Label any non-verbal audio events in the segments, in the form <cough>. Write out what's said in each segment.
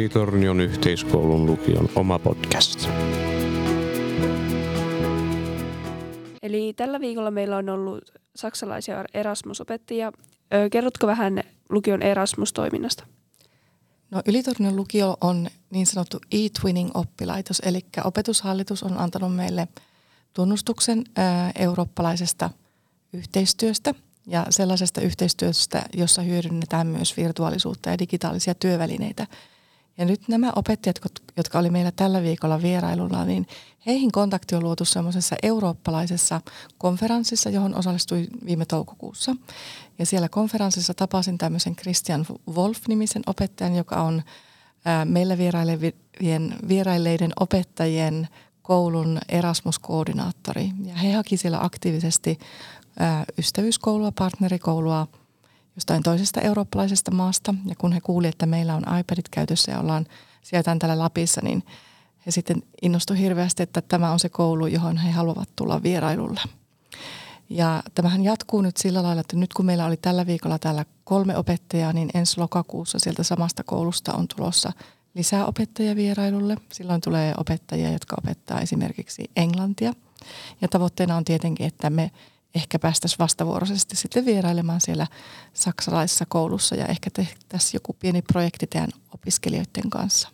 Ylitornion yhteiskoulun lukion oma podcast. Eli tällä viikolla meillä on ollut saksalaisia Erasmus-opettajia. Kerrotko vähän lukion Erasmus-toiminnasta? No Ylitornion lukio on niin sanottu e-twinning-oppilaitos, eli opetushallitus on antanut meille tunnustuksen ää, eurooppalaisesta yhteistyöstä ja sellaisesta yhteistyöstä, jossa hyödynnetään myös virtuaalisuutta ja digitaalisia työvälineitä. Ja nyt nämä opettajat, jotka oli meillä tällä viikolla vierailulla, niin heihin kontakti on luotu semmoisessa eurooppalaisessa konferenssissa, johon osallistuin viime toukokuussa. Ja siellä konferenssissa tapasin tämmöisen Christian Wolf-nimisen opettajan, joka on meillä vierailevien, vierailleiden opettajien koulun Erasmus-koordinaattori. Ja he haki siellä aktiivisesti ystävyyskoulua, partnerikoulua jostain toisesta eurooppalaisesta maasta. Ja kun he kuulivat, että meillä on iPadit käytössä ja ollaan sieltä täällä Lapissa, niin he sitten innostuivat hirveästi, että tämä on se koulu, johon he haluavat tulla vierailulle. Ja tämähän jatkuu nyt sillä lailla, että nyt kun meillä oli tällä viikolla täällä kolme opettajaa, niin ensi lokakuussa sieltä samasta koulusta on tulossa lisää opettajia vierailulle. Silloin tulee opettajia, jotka opettaa esimerkiksi englantia. Ja tavoitteena on tietenkin, että me ehkä päästäisiin vastavuoroisesti sitten vierailemaan siellä saksalaisessa koulussa ja ehkä tehtäisiin joku pieni projekti teidän opiskelijoiden kanssa.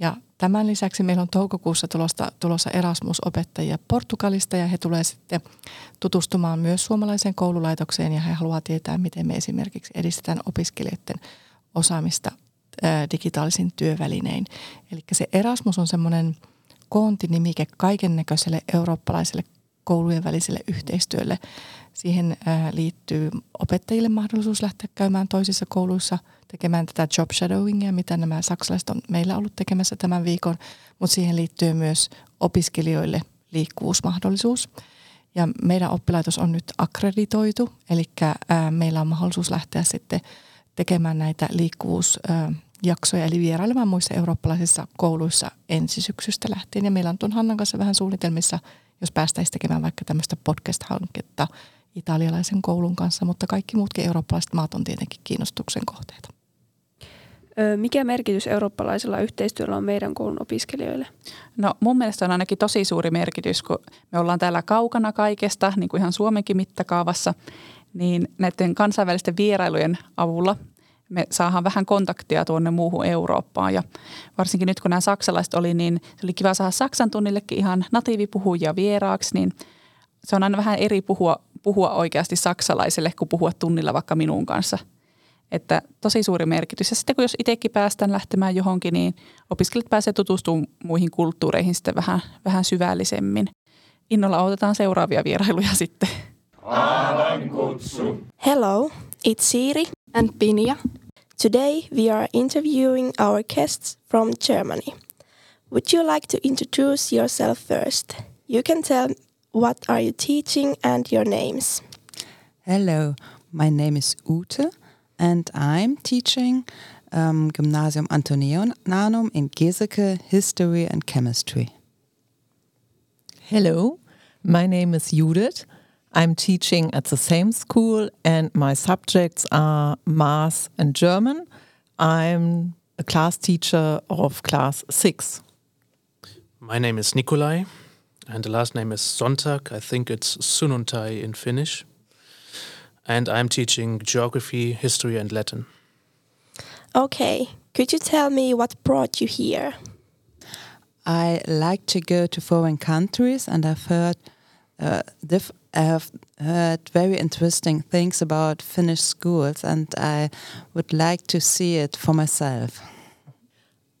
Ja tämän lisäksi meillä on toukokuussa tulossa, tulossa Erasmus-opettajia Portugalista ja he tulee sitten tutustumaan myös suomalaiseen koululaitokseen ja he haluaa tietää, miten me esimerkiksi edistetään opiskelijoiden osaamista digitaalisin työvälinein. Eli se Erasmus on semmoinen koontinimike kaiken näköiselle eurooppalaiselle koulujen väliselle yhteistyölle. Siihen liittyy opettajille mahdollisuus lähteä käymään toisissa kouluissa tekemään tätä job shadowingia, mitä nämä saksalaiset on meillä ollut tekemässä tämän viikon, mutta siihen liittyy myös opiskelijoille liikkuvuusmahdollisuus. Ja meidän oppilaitos on nyt akkreditoitu, eli meillä on mahdollisuus lähteä sitten tekemään näitä liikkuvuusjaksoja, eli vierailemaan muissa eurooppalaisissa kouluissa ensisyksystä lähtien. Ja meillä on tuon Hannan kanssa vähän suunnitelmissa – jos päästäisiin tekemään vaikka tämmöistä podcast-hanketta italialaisen koulun kanssa, mutta kaikki muutkin eurooppalaiset maat on tietenkin kiinnostuksen kohteita. Mikä merkitys eurooppalaisella yhteistyöllä on meidän koulun opiskelijoille? No mun mielestä on ainakin tosi suuri merkitys, kun me ollaan täällä kaukana kaikesta, niin kuin ihan Suomenkin mittakaavassa, niin näiden kansainvälisten vierailujen avulla me saadaan vähän kontaktia tuonne muuhun Eurooppaan. Ja varsinkin nyt kun nämä saksalaiset oli, niin se oli kiva saada Saksan tunnillekin ihan natiivipuhujia vieraaksi, niin se on aina vähän eri puhua, puhua oikeasti saksalaiselle kuin puhua tunnilla vaikka minun kanssa. Että tosi suuri merkitys. Ja sitten kun jos itsekin päästään lähtemään johonkin, niin opiskelijat pääsee tutustumaan muihin kulttuureihin sitten vähän, vähän syvällisemmin. Innolla otetaan seuraavia vierailuja sitten. Hello, it's Siri and Pinja Today we are interviewing our guests from Germany. Would you like to introduce yourself first? You can tell what are you teaching and your names. Hello, my name is Ute and I'm teaching um, Gymnasium Antonianum in Geseke History and Chemistry. Hello, my name is Judith I'm teaching at the same school, and my subjects are math and German. I'm a class teacher of class six. My name is Nikolai, and the last name is Sonntag. I think it's Sunnuntai in Finnish. And I'm teaching geography, history, and Latin. Okay, could you tell me what brought you here? I like to go to foreign countries, and I've heard uh, diff I have heard very interesting things about Finnish schools, and I would like to see it for myself.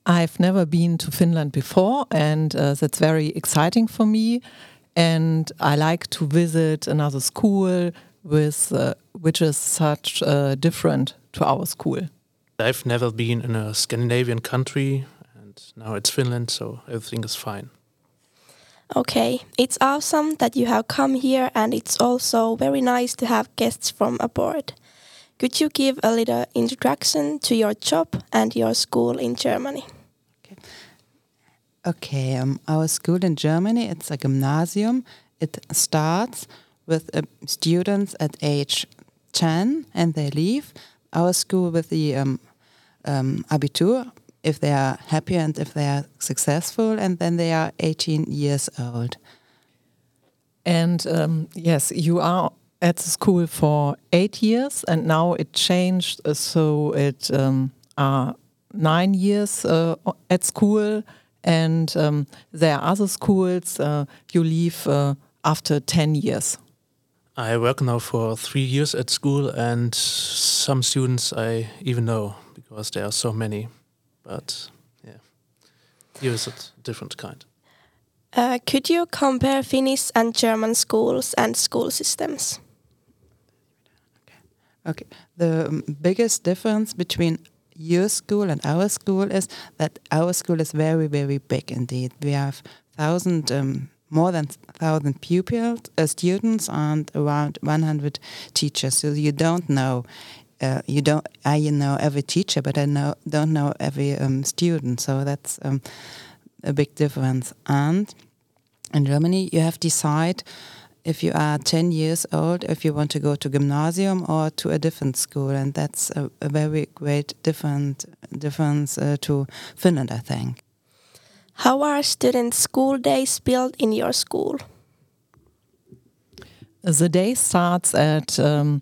I've never been to Finland before, and uh, that's very exciting for me. And I like to visit another school with uh, which is such uh, different to our school. I've never been in a Scandinavian country, and now it's Finland, so everything is fine. Okay, it's awesome that you have come here, and it's also very nice to have guests from abroad. Could you give a little introduction to your job and your school in Germany? Okay, okay um, our school in Germany, it's a gymnasium. It starts with uh, students at age 10 and they leave. Our school with the um, um, Abitur if they are happy and if they are successful, and then they are 18 years old. And um, yes, you are at the school for eight years, and now it changed, uh, so it um, are nine years uh, at school, and um, there are other schools uh, you leave uh, after 10 years. I work now for three years at school, and some students I even know because there are so many. But yeah, here is a different kind. Uh, could you compare Finnish and German schools and school systems? Okay. The um, biggest difference between your school and our school is that our school is very, very big indeed. We have thousand, um, more than thousand pupils, uh, students, and around 100 teachers. So you don't know, uh, you don't. I know every teacher, but I know don't know every um, student. So that's um, a big difference. And in Germany, you have to decide if you are 10 years old, if you want to go to gymnasium or to a different school. And that's a, a very great different difference uh, to Finland, I think. How are student school days built in your school? The day starts at um,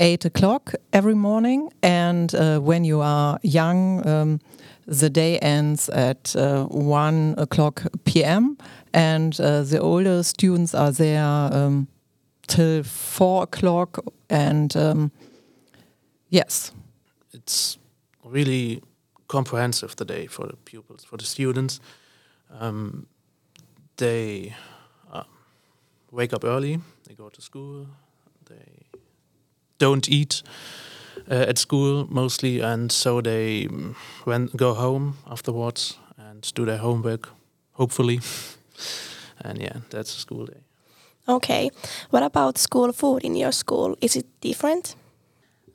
8 o'clock every morning, and uh, when you are young, um, the day ends at uh, 1 o'clock p.m and uh, the older students are there um, till four o'clock. And um, yes, it's really comprehensive the day for the pupils, for the students. Um, they uh, wake up early, they go to school, they don't eat uh, at school mostly, and so they um, when go home afterwards and do their homework, hopefully. <laughs> and yeah, that's a school day. Okay. What about school food in your school? Is it different?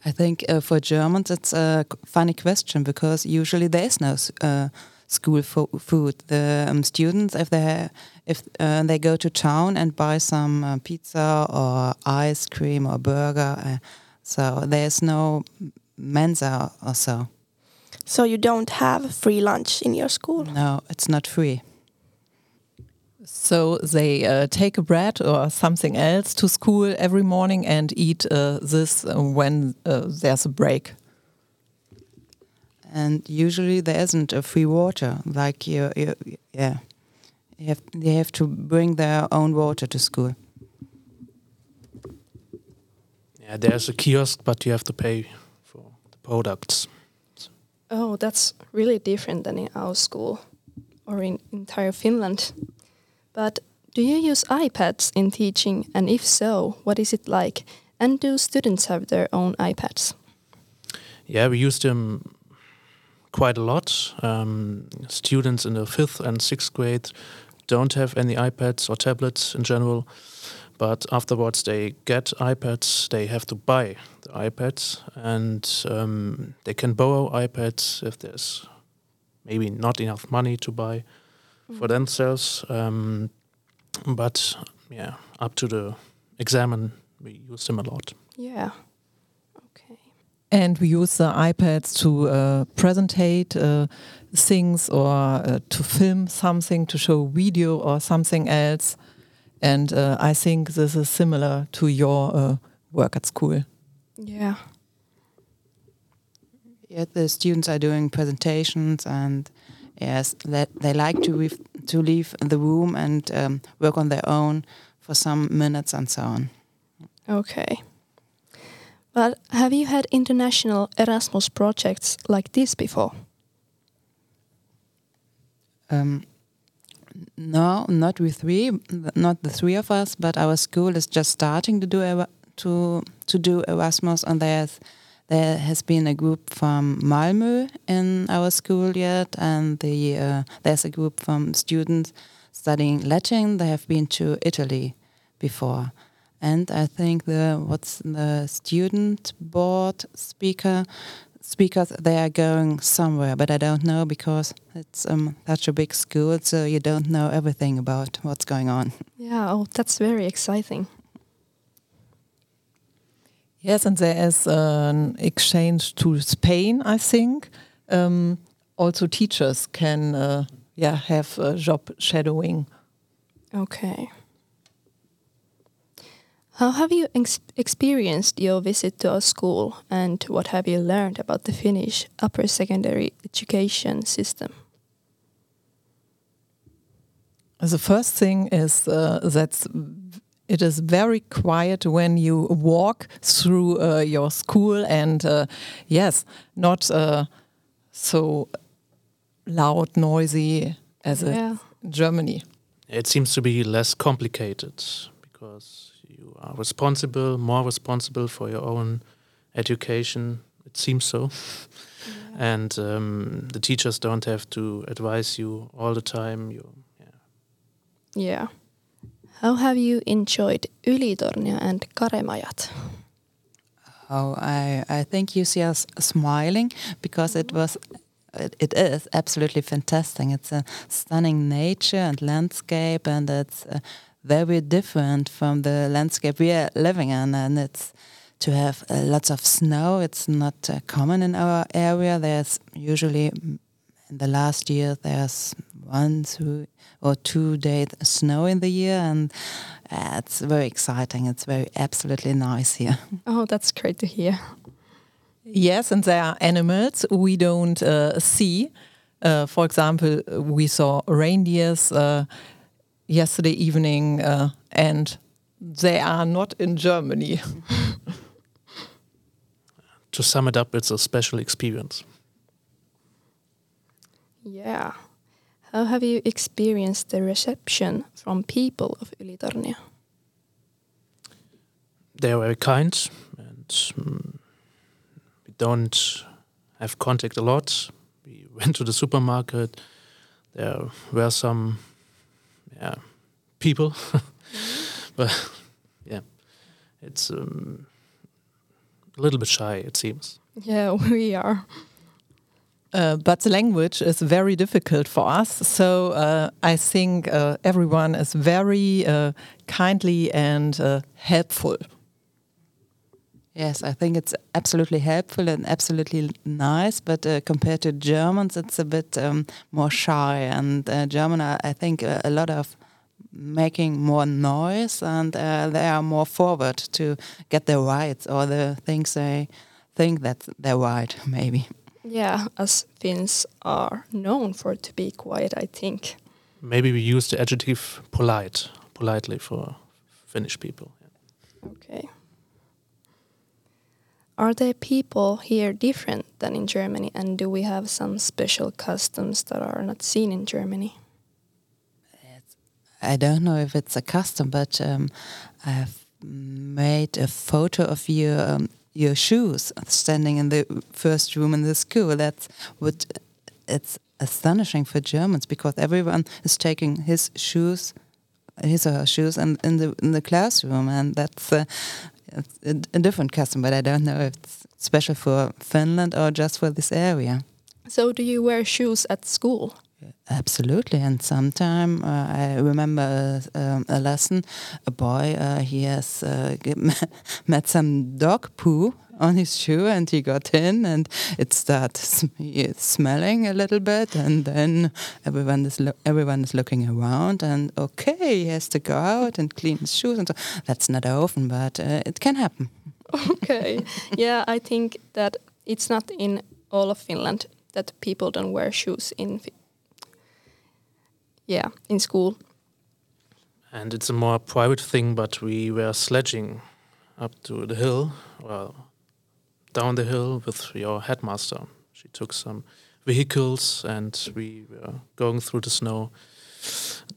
I think uh, for Germans it's a funny question because usually there is no uh, school fo food. The um, students, if they if uh, they go to town and buy some uh, pizza or ice cream or burger, uh, so there's no mensa or so. So you don't have free lunch in your school? No, it's not free. So they uh, take a bread or something else to school every morning and eat uh, this uh, when uh, there's a break. And usually there isn't a free water. Like you, you yeah, you have they have to bring their own water to school. Yeah, there's a kiosk, but you have to pay for the products. Oh, that's really different than in our school or in entire Finland. But do you use iPads in teaching? And if so, what is it like? And do students have their own iPads? Yeah, we use them quite a lot. Um, students in the fifth and sixth grade don't have any iPads or tablets in general, but afterwards they get iPads. They have to buy the iPads, and um, they can borrow iPads if there's maybe not enough money to buy for themselves. Um, but yeah, up to the examen, we use them a lot. Yeah. Okay. And we use the iPads to uh, presentate uh, things or uh, to film something, to show video or something else. And uh, I think this is similar to your uh, work at school. Yeah. Yeah, the students are doing presentations and yes, they like to to leave the room and um, work on their own for some minutes and so on. Okay. But have you had international Erasmus projects like this before? Um, no, not with three, not the three of us, but our school is just starting to do to to do Erasmus, and there's there has been a group from Malmö in our school yet, and the uh, there's a group from students studying Latin. They have been to Italy before, and I think the what's the student board speaker speakers they are going somewhere, but I don't know because it's um, such a big school, so you don't know everything about what's going on. Yeah, oh, that's very exciting. Yes, and there is an exchange to Spain, I think. Um, also teachers can uh, yeah have uh, job shadowing. Okay. How have you ex- experienced your visit to our school and what have you learned about the Finnish upper secondary education system? The first thing is uh, that it is very quiet when you walk through uh, your school, and uh, yes, not uh, so loud, noisy as Yeah. in Germany. It seems to be less complicated because you are responsible, more responsible for your own education. It seems so. And um, the teachers don't have to advise you all the time. You, yeah. Yeah. How have you enjoyed Ylitornio and Karemajat? Oh, I, I think you see us smiling because it was it, it is absolutely fantastic. It's a stunning nature and landscape, and it's uh, very different from the landscape we are living in. And it's to have uh, lots of snow. It's not uh, common in our area. There's usually mm, in the last year there's one, two, or two days snow in the year, and uh, it's very exciting. It's very absolutely nice here. <laughs> Oh, that's great to hear. Yes, and there are animals we don't uh, see. Uh, for example, we saw reindeers uh, yesterday evening, uh, and they are not in Germany. <laughs> To sum it up, it's a special experience. Yeah. How have you experienced the reception from people of Ylitornio? They are very kind, and mm, we don't have contact a lot. We <laughs> went to the supermarket. There were some, yeah, people, <laughs> but yeah, it's um, a little bit shy. It seems. Yeah, <laughs> we are. Uh, but the language is very difficult for us. So uh, I think uh, everyone is very uh, kindly and uh, helpful. Yes, I think it's absolutely helpful and absolutely nice. But uh, compared to Germans, it's a bit um, more shy. And uh, German, are, I think, uh, a lot of making more noise, and uh, they are more forward to get their rights or the things they think that they're right. <laughs> Maybe. Yeah, as Finns are known for to be quiet, I think. Maybe we use the adjective polite, politely for Finnish people. Okay. Are there people here different than in Germany, and do we have some special customs that are not seen in Germany? I don't know if it's a custom, but um, I've made a photo of your um, your shoes standing in the first room in the school. That's what it's astonishing for Germans because everyone is taking his shoes, his or her shoes, and in the in the classroom, and that's uh, it's a, a different custom. But I don't know if it's special for Finland or just for this area. So, do you wear shoes at school? Absolutely, and sometime uh, I remember uh, um, a lesson. A boy uh, he has uh, <laughs> met some dog poo on his shoe, and he got in, and it started sm- smelling a little bit, and then everyone is lo- everyone is looking around, and okay, he has to go out and clean his shoes, and so that's not often, but uh, it can happen. Okay. yeah, I think that it's not in all of Finland that people don't wear shoes in. Fi- yeah, in school. And it's a more private thing, but we were sledging up to the hill, well, down the hill with your headmaster. She took some vehicles and we were going through the snow.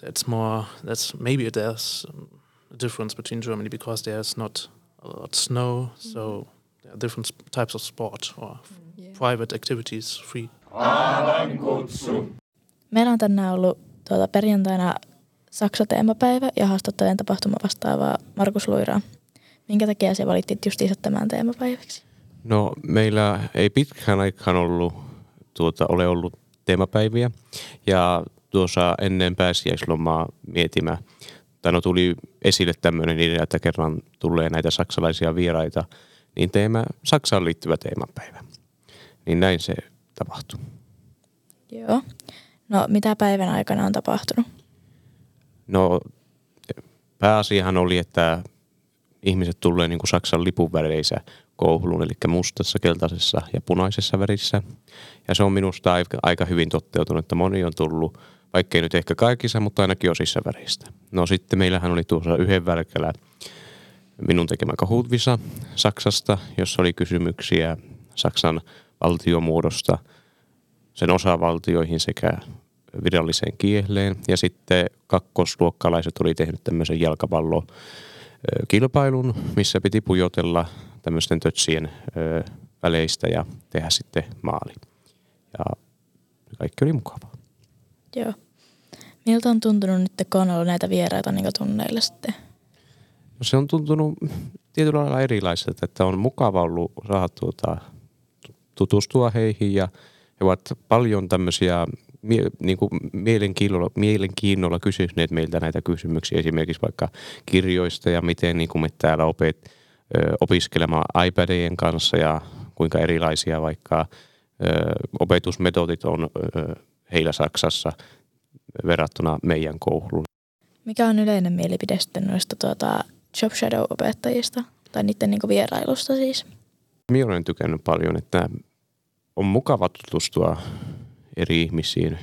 That's more, that's maybe there's um, a difference between Germany because there's not a lot of snow, so there are different types of sport or Yeah. private activities free. Meillä on tänään ollut tuota perjantaina Saksa-teemapäivä ja haastattelen tapahtuma vastaavaa Markus Luiraa. Minkä takia se valittit justiinsa tämän teemapäiväksi? No meillä ei pitkään aikaan ollut, tuota, ole ollut teemapäiviä ja tuossa ennen pääsiäislomaa mietimme, tai no tuli esille tämmöinen idea, että kerran tulee näitä saksalaisia vieraita, niin teemme Saksaan liittyvä teemapäivä. Niin näin se tapahtui. Joo. No mitä päivän aikana on tapahtunut? No pääasiahan oli, että ihmiset tulee niin kuin Saksan lipun väreissä kouluun, eli mustassa, keltaisessa ja punaisessa värissä. Ja se on minusta aika, hyvin toteutunut, että moni on tullut, vaikkei nyt ehkä kaikissa, mutta ainakin osissa väristä. No sitten meillähän oli tuossa yhden välkällä minun tekemä Kahutvisa Saksasta, jossa oli kysymyksiä Saksan valtiomuodosta, sen osavaltioihin sekä viralliseen kieleen. Ja sitten kakkosluokkalaiset oli tehnyt tämmöisen jalkapallon kilpailun, missä piti pujotella tämmöisten tötsien väleistä ja tehdä sitten maali. Ja kaikki oli mukavaa. Joo. Miltä on tuntunut nyt, kun on ollut näitä vieraita niin tunneilla sitten? No se on tuntunut tietyllä lailla erilaiselta, että on mukava ollut saada tuota, tutustua heihin ja he ovat paljon tämmöisiä niin kuin mielenkiinnolla, mielenkiinnolla kysyneet meiltä näitä kysymyksiä esimerkiksi vaikka kirjoista ja miten niin kuin me täällä opet, opiskelemaan iPadien kanssa ja kuinka erilaisia vaikka opetusmetodit on heillä Saksassa verrattuna meidän kouluun. Mikä on yleinen mielipide sitten noista tuota, Job Shadow-opettajista tai niiden niin vierailusta siis? Minä olen tykännyt paljon, että on mukava tutustua eri ihmisiin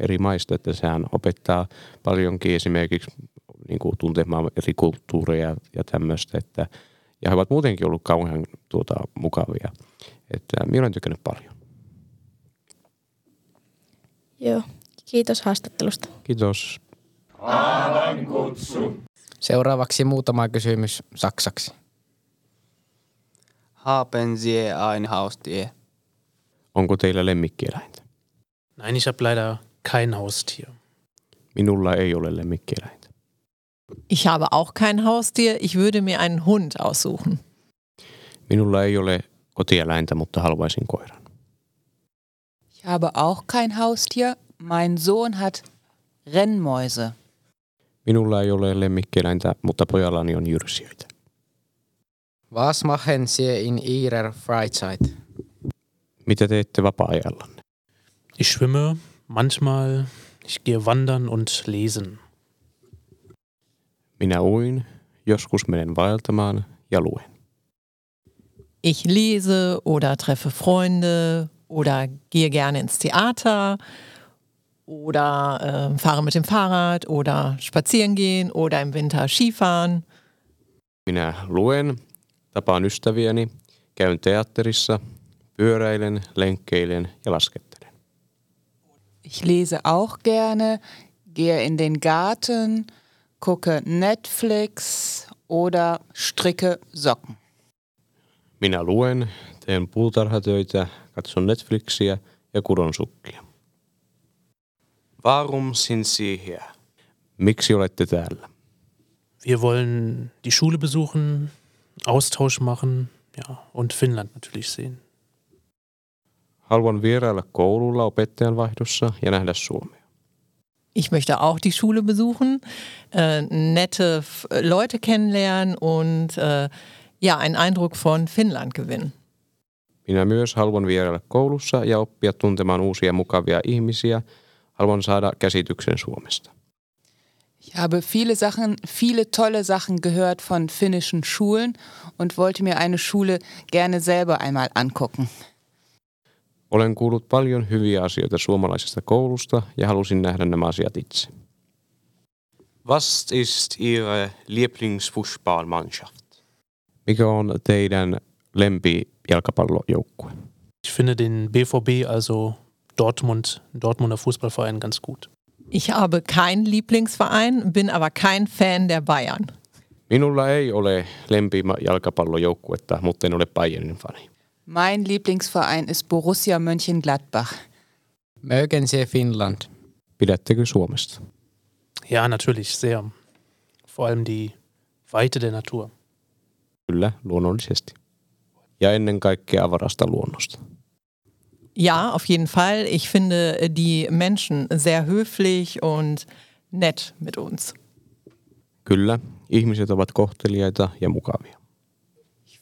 eri maista, että sehän opettaa paljonkin esimerkiksi niin kuin tuntemaan eri kulttuureja ja tämmöistä, että ja he ovat muutenkin ollut kauhean tuota, mukavia. Että minä olen tykännyt paljon. Joo, kiitos haastattelusta. Kiitos. kutsu. Seuraavaksi muutama kysymys saksaksi. Haben Sie ein Haustier? Onko teillä lemmikkieläintä? Nein, ich habe leider kein Haustier. Minulla ei ole lemmikkieläintä. Ich habe auch kein Haustier. Ich würde mir einen Hund aussuchen. Minulla ei ole kotieläintä, mutta haluaisin koiran. Ich habe auch kein Haustier. Mein Sohn hat Rennmäuse. Minulla ei ole lemmikkieläintä, mutta pojallani on jyrsijöitä. Was machen Sie in Ihrer Freizeit? Mitä teette vapaa-ajallanne? Ich schwimme, manchmal ich gehe wandern und lesen. Minä uin, joskus menen vaeltamaan ja luen. Ich lese oder treffe Freunde oder gehe gerne ins Theater oder äh, fahre mit dem Fahrrad oder spazieren gehen oder im Winter Skifahren. Minä luen, tapaan ystäviäni, käyn teatterissa, pyöräilen, lenkkeilen ja laskettelen. Ich lese auch gerne, gehe in den Garten, gucke Netflix oder stricke Socken. Minä luen, teen puutarhatöitä, katson Netflixiä ja kudon sukkia. Warum sind Sie hier? Miksi olette täällä? Wir wollen die Schule besuchen, Austausch machen ja, und Finnland natürlich sehen. Haluan vierailla koululla opettajan vaihdossa ja nähdä Suomea. Ich möchte auch die Schule besuchen, äh, nette F Leute kennenlernen und äh, ja, einen Eindruck von Finnland gewinnen. Minä myös haluan vierailla koulussa ja oppia tuntemaan uusia mukavia ihmisiä. Haluan saada käsityksen Suomesta. Ich habe viele Sachen, viele tolle Sachen gehört von finnischen Schulen und wollte mir eine Schule gerne selber einmal angucken. Olen kuullut paljon hyviä asioita suomalaisesta koulusta ja halusin nähdä nämä asiat itse. Was ist Ihre Lieblingsfußballmannschaft? Mikä on teidän lempi jalkapallojoukkue? Ich finde den BVB, also Dortmund, Dortmunder Fußballverein, ganz gut. Ich habe keinen Lieblingsverein, bin aber kein Fan der Bayern. Minulla ei ole lempi jalkapallojoukkuetta, mutta en ole Bayernin fani. Mein Lieblingsverein ist Borussia Mönchengladbach. Mögen Sie Finnland? Pidättekö Suomesta? Ja, natürlich, sehr. Vor allem die Weite der Natur. Kyllä, luonnollisesti. Ja ennen kaikkea avarasta luonnosta. Ja, auf jeden Fall. Ich finde die Menschen sehr höflich und nett mit uns. Kyllä, ihmiset ovat kohteliaita ja mukavia.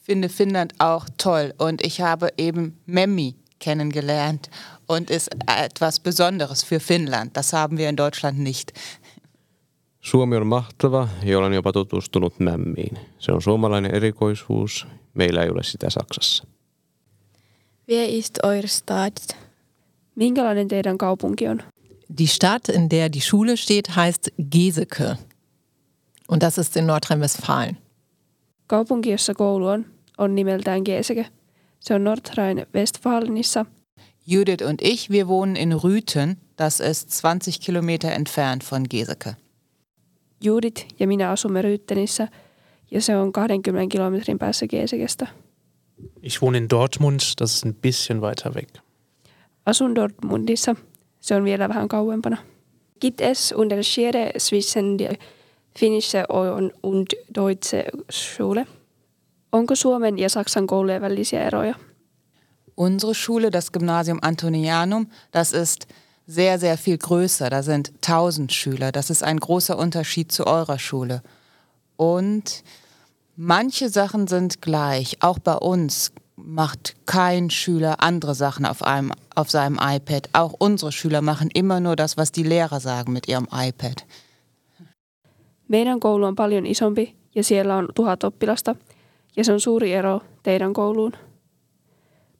Ich finde Finnland auch toll und ich habe eben Memmi kennengelernt und ist etwas Besonderes für Finnland. Das haben wir in Deutschland nicht. Suomi on mahtava ja olen jopa tutustunut mämmiin. Se on suomalainen erikoisuus. Meillä ei ole sitä Saksassa. Wer ist eure Stadt? Minkälainen teidän kaupunki on? Die Stadt, in der die Schule steht, heißt Geseke. Und das ist in Nordrhein-Westfalen. Kaupunki, jossa koulu on, on nimeltään Geseke. Se on Nordrhein-Westfalenissa. Judith und ich, wir wohnen in Rüthen. Das ist 20 Kilometer entfernt von Geseke. Judith ja minä asumme Ryyttenissä ja se on 20 kilometrin päässä Gesekestä. Ich wohne in Dortmund, das ist ein bisschen weiter weg. Asun Dortmundissa. Se on vielä vähän kauempana. Gibt es Unterschiede zwischen der finnische und deutsche Schule? Onko Suomen ja Saksan koulujen välisiä eroja? Unsere Schule, das Gymnasium Antonianum, das ist sehr, sehr viel größer. Da sind 1000 Schüler. Das ist ein großer Unterschied zu eurer Schule. Und manche Sachen sind gleich. Auch bei uns macht kein Schüler andere Sachen auf, einem, auf seinem iPad. Auch unsere Schüler machen immer nur das, was die Lehrer sagen mit ihrem iPad. Meidän koulu on paljon isompi ja siellä on tuhat oppilasta ja se on suuri ero teidän kouluun.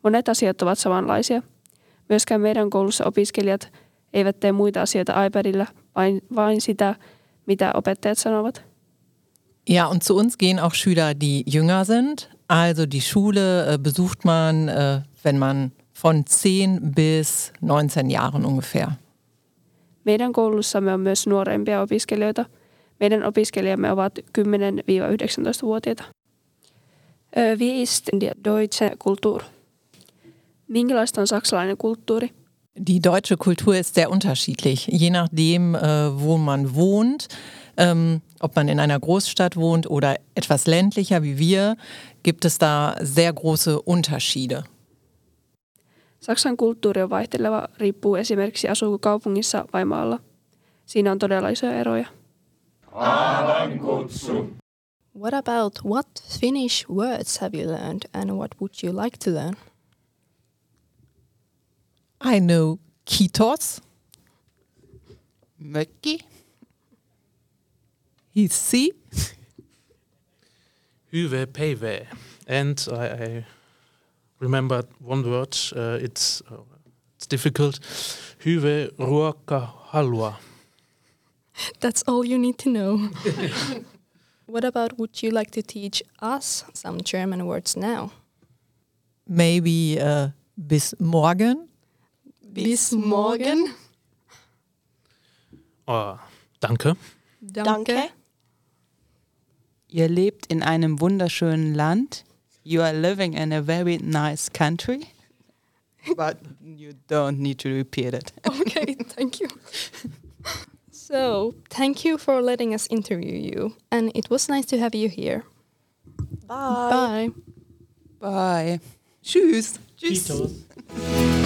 Monet asiat ovat samanlaisia. Myöskään meidän koulussa opiskelijat eivät tee muita asioita iPadilla, vain, vain sitä, mitä opettajat sanovat. Ja, und zu uns gehen auch Schüler, die jünger sind. Also die Schule äh, besucht man, äh, wenn man von 10 bis 19 Jahren ungefähr. Meidän koulussamme on myös nuorempia opiskelijoita. Meidän opiskelijamme ovat 10-19-vuotiaita. Wie ist die deutsche Kultur? Minkälaista on saksalainen kulttuuri? Die deutsche Kultur ist sehr unterschiedlich, je nachdem, äh, wo man wohnt. Ähm, ob man in einer Großstadt wohnt oder etwas ländlicher wie wir, gibt es da sehr große Unterschiede. Saksan kulttuuri on vaihteleva, riippuu esimerkiksi asuuko kaupungissa vai maalla. Siinä on todella isoja eroja. What about what Finnish words have you learned and what would you like to learn? I know kitos, Mökki, hissi, <laughs> Hyve peive. And I, I remembered one word. Uh, it's uh, it's difficult. Hyve ruokka halua. That's all you need to know. <laughs> what about would you like to teach us some German words now? maybe uh, bis morgen. Bis morgen. Oh, danke. Danke. ihr lebt in einem wunderschönen Land. You are living in a very nice country. <laughs> But you don't need to repeat it. okay, thank you. <laughs> So, thank you for letting us interview you, and it was nice to have you here. Bye. Bye. Bye. Tschüss. Tschüss. <laughs>